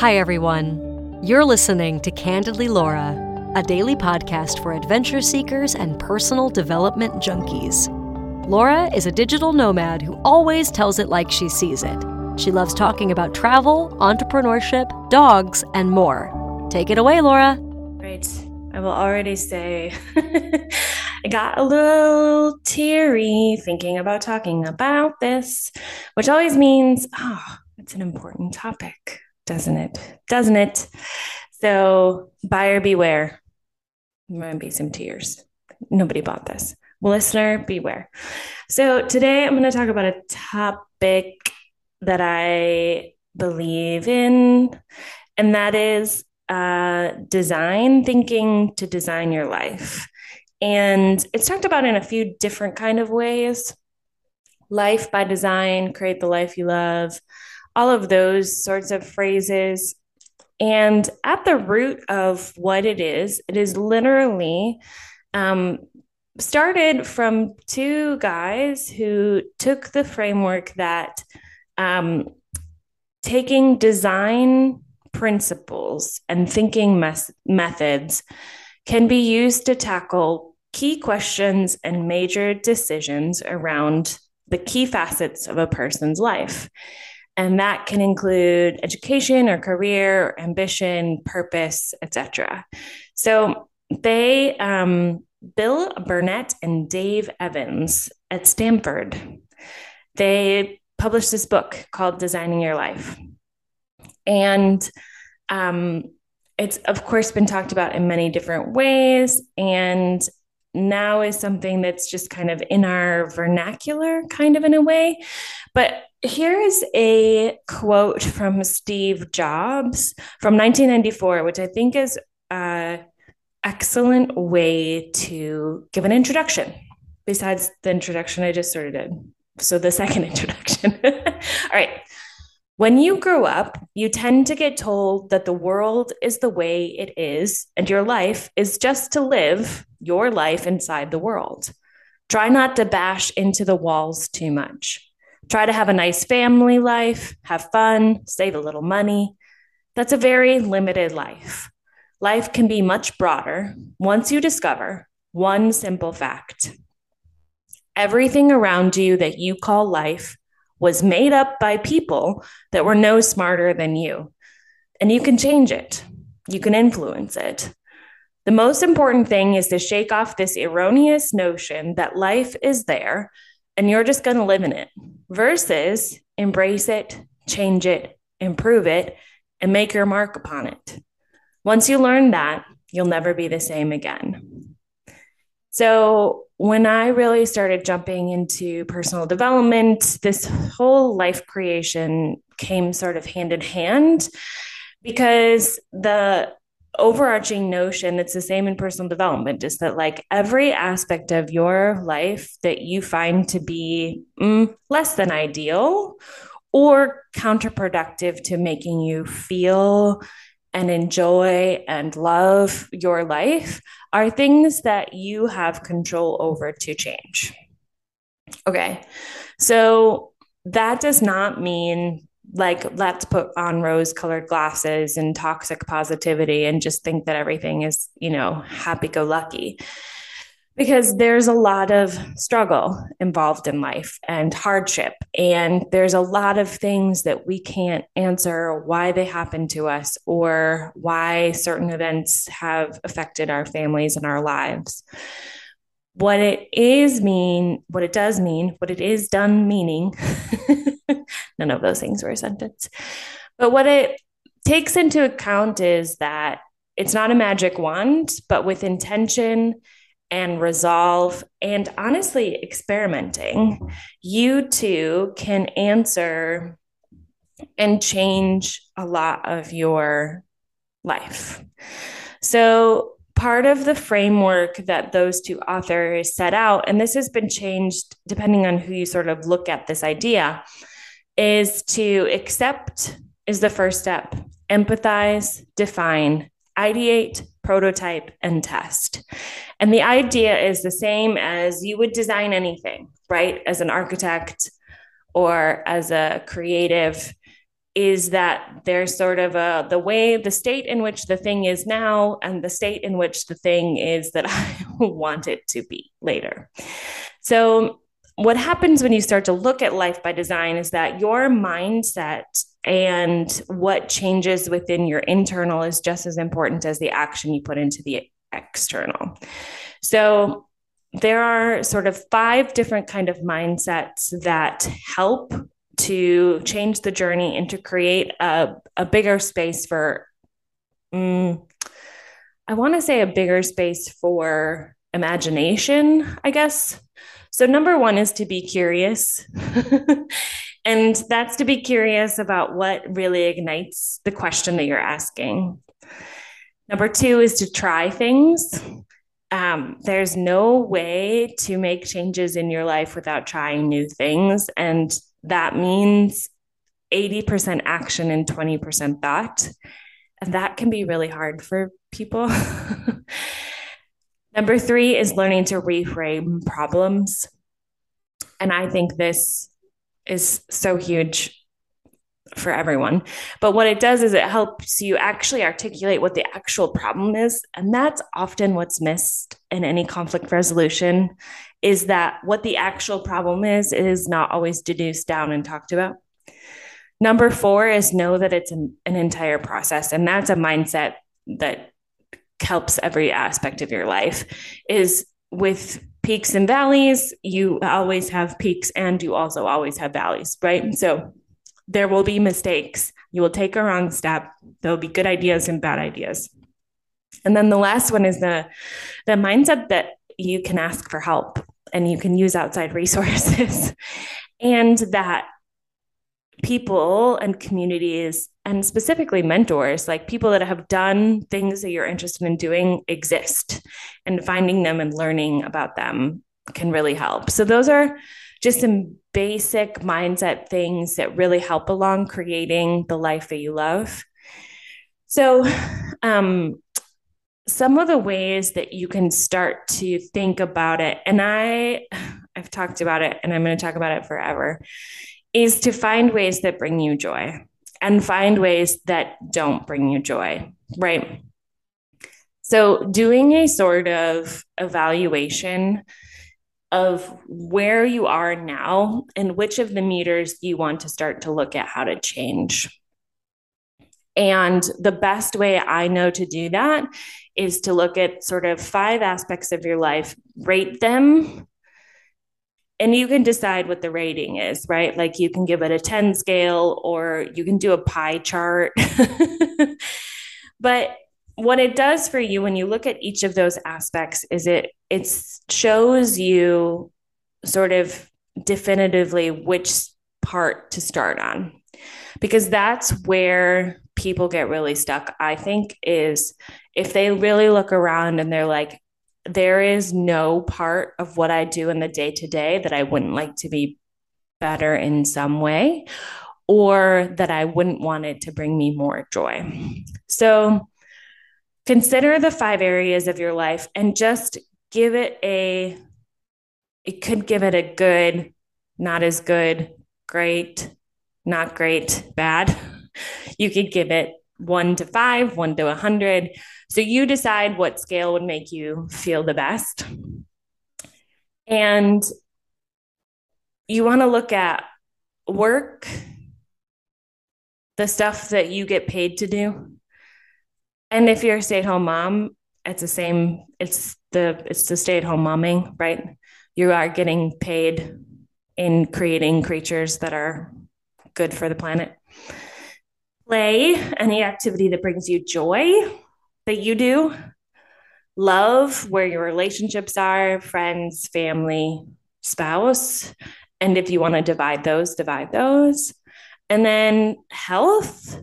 Hi, everyone. You're listening to Candidly Laura, a daily podcast for adventure seekers and personal development junkies. Laura is a digital nomad who always tells it like she sees it. She loves talking about travel, entrepreneurship, dogs, and more. Take it away, Laura. Great. I will already say I got a little teary thinking about talking about this, which always means, oh, it's an important topic doesn't it? Doesn't it? So, buyer beware. There might be some tears. Nobody bought this. Listener, beware. So, today I'm going to talk about a topic that I believe in, and that is uh, design thinking to design your life. And it's talked about in a few different kind of ways. Life by design, create the life you love all of those sorts of phrases. And at the root of what it is, it is literally um, started from two guys who took the framework that um, taking design principles and thinking mes- methods can be used to tackle key questions and major decisions around the key facets of a person's life. And that can include education or career, ambition, purpose, etc. So they, um, Bill Burnett and Dave Evans at Stanford, they published this book called Designing Your Life. And um, it's, of course, been talked about in many different ways. And now is something that's just kind of in our vernacular, kind of in a way. But here is a quote from Steve Jobs from 1994, which I think is an excellent way to give an introduction, besides the introduction I just sort of did. So, the second introduction. All right. When you grow up, you tend to get told that the world is the way it is, and your life is just to live your life inside the world. Try not to bash into the walls too much. Try to have a nice family life, have fun, save a little money. That's a very limited life. Life can be much broader once you discover one simple fact. Everything around you that you call life was made up by people that were no smarter than you. And you can change it, you can influence it. The most important thing is to shake off this erroneous notion that life is there and you're just going to live in it versus embrace it, change it, improve it, and make your mark upon it. Once you learn that, you'll never be the same again. So, when I really started jumping into personal development, this whole life creation came sort of hand in hand because the overarching notion that's the same in personal development is that like every aspect of your life that you find to be mm, less than ideal or counterproductive to making you feel and enjoy and love your life are things that you have control over to change. Okay. So that does not mean like let's put on rose colored glasses and toxic positivity and just think that everything is you know happy go lucky because there's a lot of struggle involved in life and hardship and there's a lot of things that we can't answer why they happen to us or why certain events have affected our families and our lives what it is mean what it does mean what it is done meaning None of those things were a sentence. But what it takes into account is that it's not a magic wand, but with intention and resolve and honestly experimenting, you too can answer and change a lot of your life. So, part of the framework that those two authors set out, and this has been changed depending on who you sort of look at this idea, is to accept is the first step. Empathize, define, ideate, prototype, and test. And the idea is the same as you would design anything, right? As an architect or as a creative, is that there's sort of a the way the state in which the thing is now and the state in which the thing is that I want it to be later. So what happens when you start to look at life by design is that your mindset and what changes within your internal is just as important as the action you put into the external. So there are sort of five different kind of mindsets that help to change the journey and to create a, a bigger space for um, i want to say a bigger space for imagination i guess so number one is to be curious and that's to be curious about what really ignites the question that you're asking number two is to try things um, there's no way to make changes in your life without trying new things. And that means 80% action and 20% thought. And that can be really hard for people. Number three is learning to reframe problems. And I think this is so huge for everyone. But what it does is it helps you actually articulate what the actual problem is. And that's often what's missed in any conflict resolution is that what the actual problem is is not always deduced down and talked about. Number four is know that it's an, an entire process. And that's a mindset that helps every aspect of your life is with peaks and valleys you always have peaks and you also always have valleys right so there will be mistakes. You will take a wrong step. There will be good ideas and bad ideas. And then the last one is the, the mindset that you can ask for help and you can use outside resources. and that people and communities, and specifically mentors, like people that have done things that you're interested in doing, exist. And finding them and learning about them can really help. So, those are just some basic mindset things that really help along creating the life that you love. So, um, some of the ways that you can start to think about it, and I, I've talked about it and I'm going to talk about it forever, is to find ways that bring you joy and find ways that don't bring you joy, right? So, doing a sort of evaluation of where you are now and which of the meters you want to start to look at how to change. And the best way I know to do that is to look at sort of five aspects of your life, rate them, and you can decide what the rating is, right? Like you can give it a 10 scale or you can do a pie chart. but what it does for you when you look at each of those aspects is it it shows you sort of definitively which part to start on because that's where people get really stuck i think is if they really look around and they're like there is no part of what i do in the day to day that i wouldn't like to be better in some way or that i wouldn't want it to bring me more joy. So consider the five areas of your life and just give it a it could give it a good not as good great not great bad. You could give it one to five one to a hundred so you decide what scale would make you feel the best and you want to look at work the stuff that you get paid to do and if you're a stay-at-home mom, it's the same. It's the it's the stay-at-home momming, right? You are getting paid in creating creatures that are good for the planet. Play, any activity that brings you joy that you do. Love, where your relationships are, friends, family, spouse. And if you want to divide those, divide those. And then health,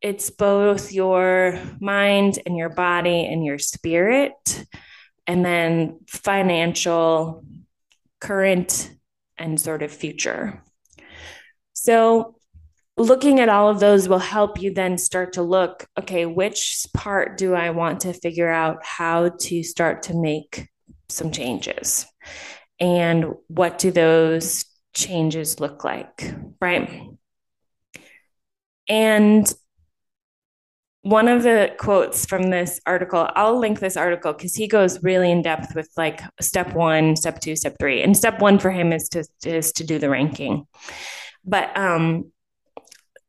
it's both your mind and your body and your spirit, and then financial, current, and sort of future. So, looking at all of those will help you then start to look okay, which part do I want to figure out how to start to make some changes? And what do those changes look like, right? And one of the quotes from this article, I'll link this article because he goes really in depth with like step one, step two, step three. And step one for him is to is to do the ranking. But um,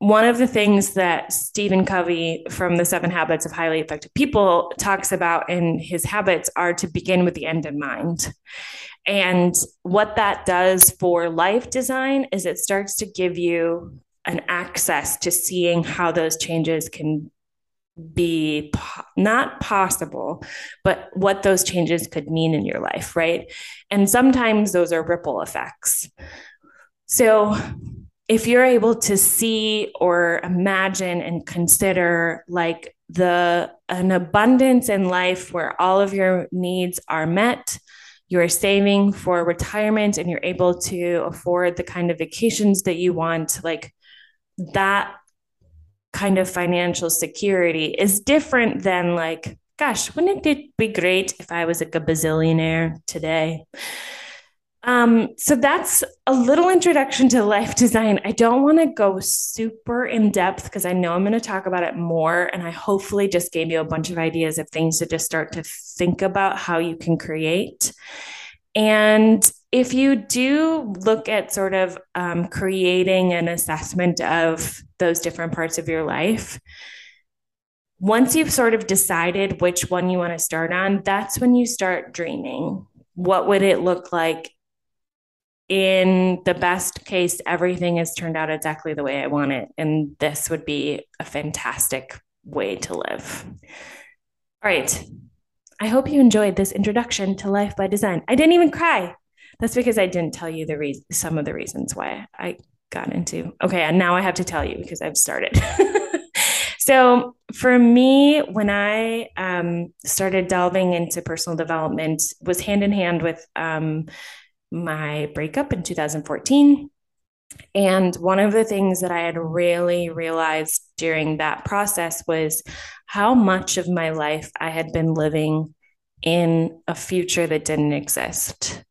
one of the things that Stephen Covey from the Seven Habits of Highly Effective People talks about in his habits are to begin with the end in mind. And what that does for life design is it starts to give you an access to seeing how those changes can be po- not possible, but what those changes could mean in your life, right? And sometimes those are ripple effects. So if you're able to see or imagine and consider like the an abundance in life where all of your needs are met you're saving for retirement and you're able to afford the kind of vacations that you want like that kind of financial security is different than like gosh wouldn't it be great if i was like a bazillionaire today um, so that's a little introduction to life design. I don't want to go super in depth because I know I'm going to talk about it more. And I hopefully just gave you a bunch of ideas of things to just start to think about how you can create. And if you do look at sort of um, creating an assessment of those different parts of your life, once you've sort of decided which one you want to start on, that's when you start dreaming. What would it look like in the best case, everything has turned out exactly the way I want it. And this would be a fantastic way to live. All right. I hope you enjoyed this introduction to life by design. I didn't even cry. That's because I didn't tell you the re- some of the reasons why I got into. Okay, and now I have to tell you because I've started. so for me, when I um, started delving into personal development, was hand in hand with um, my breakup in 2014. And one of the things that I had really realized during that process was how much of my life I had been living in a future that didn't exist.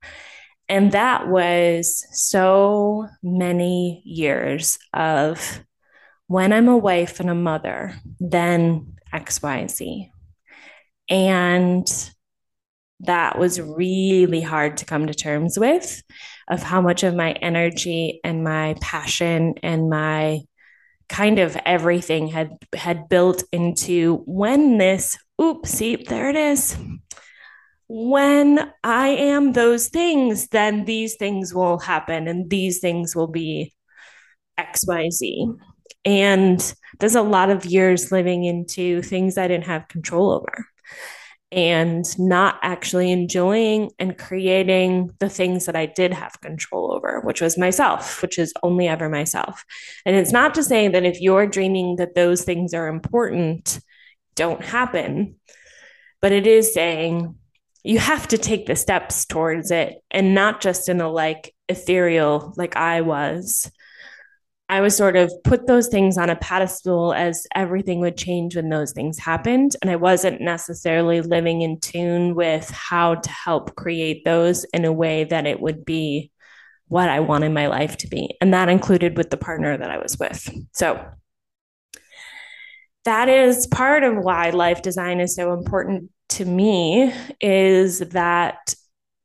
And that was so many years of when I'm a wife and a mother, then XYZ. And that was really hard to come to terms with of how much of my energy and my passion and my kind of everything had had built into when this oopsie there it is. When i am those things then these things will happen and these things will be xyz and there's a lot of years living into things i didn't have control over and not actually enjoying and creating the things that I did have control over, which was myself, which is only ever myself. And it's not to say that if you're dreaming that those things are important, don't happen, but it is saying you have to take the steps towards it and not just in a like ethereal, like I was, I was sort of put those things on a pedestal as everything would change when those things happened. And I wasn't necessarily living in tune with how to help create those in a way that it would be what I wanted my life to be. And that included with the partner that I was with. So that is part of why life design is so important to me is that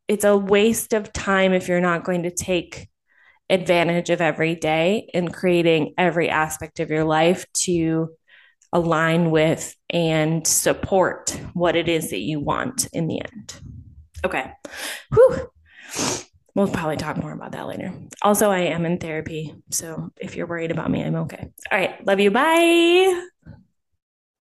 it's a waste of time if you're not going to take advantage of every day in creating every aspect of your life to align with and support what it is that you want in the end. Okay. Whew. We'll probably talk more about that later. Also, I am in therapy. So if you're worried about me, I'm okay. All right. Love you. Bye.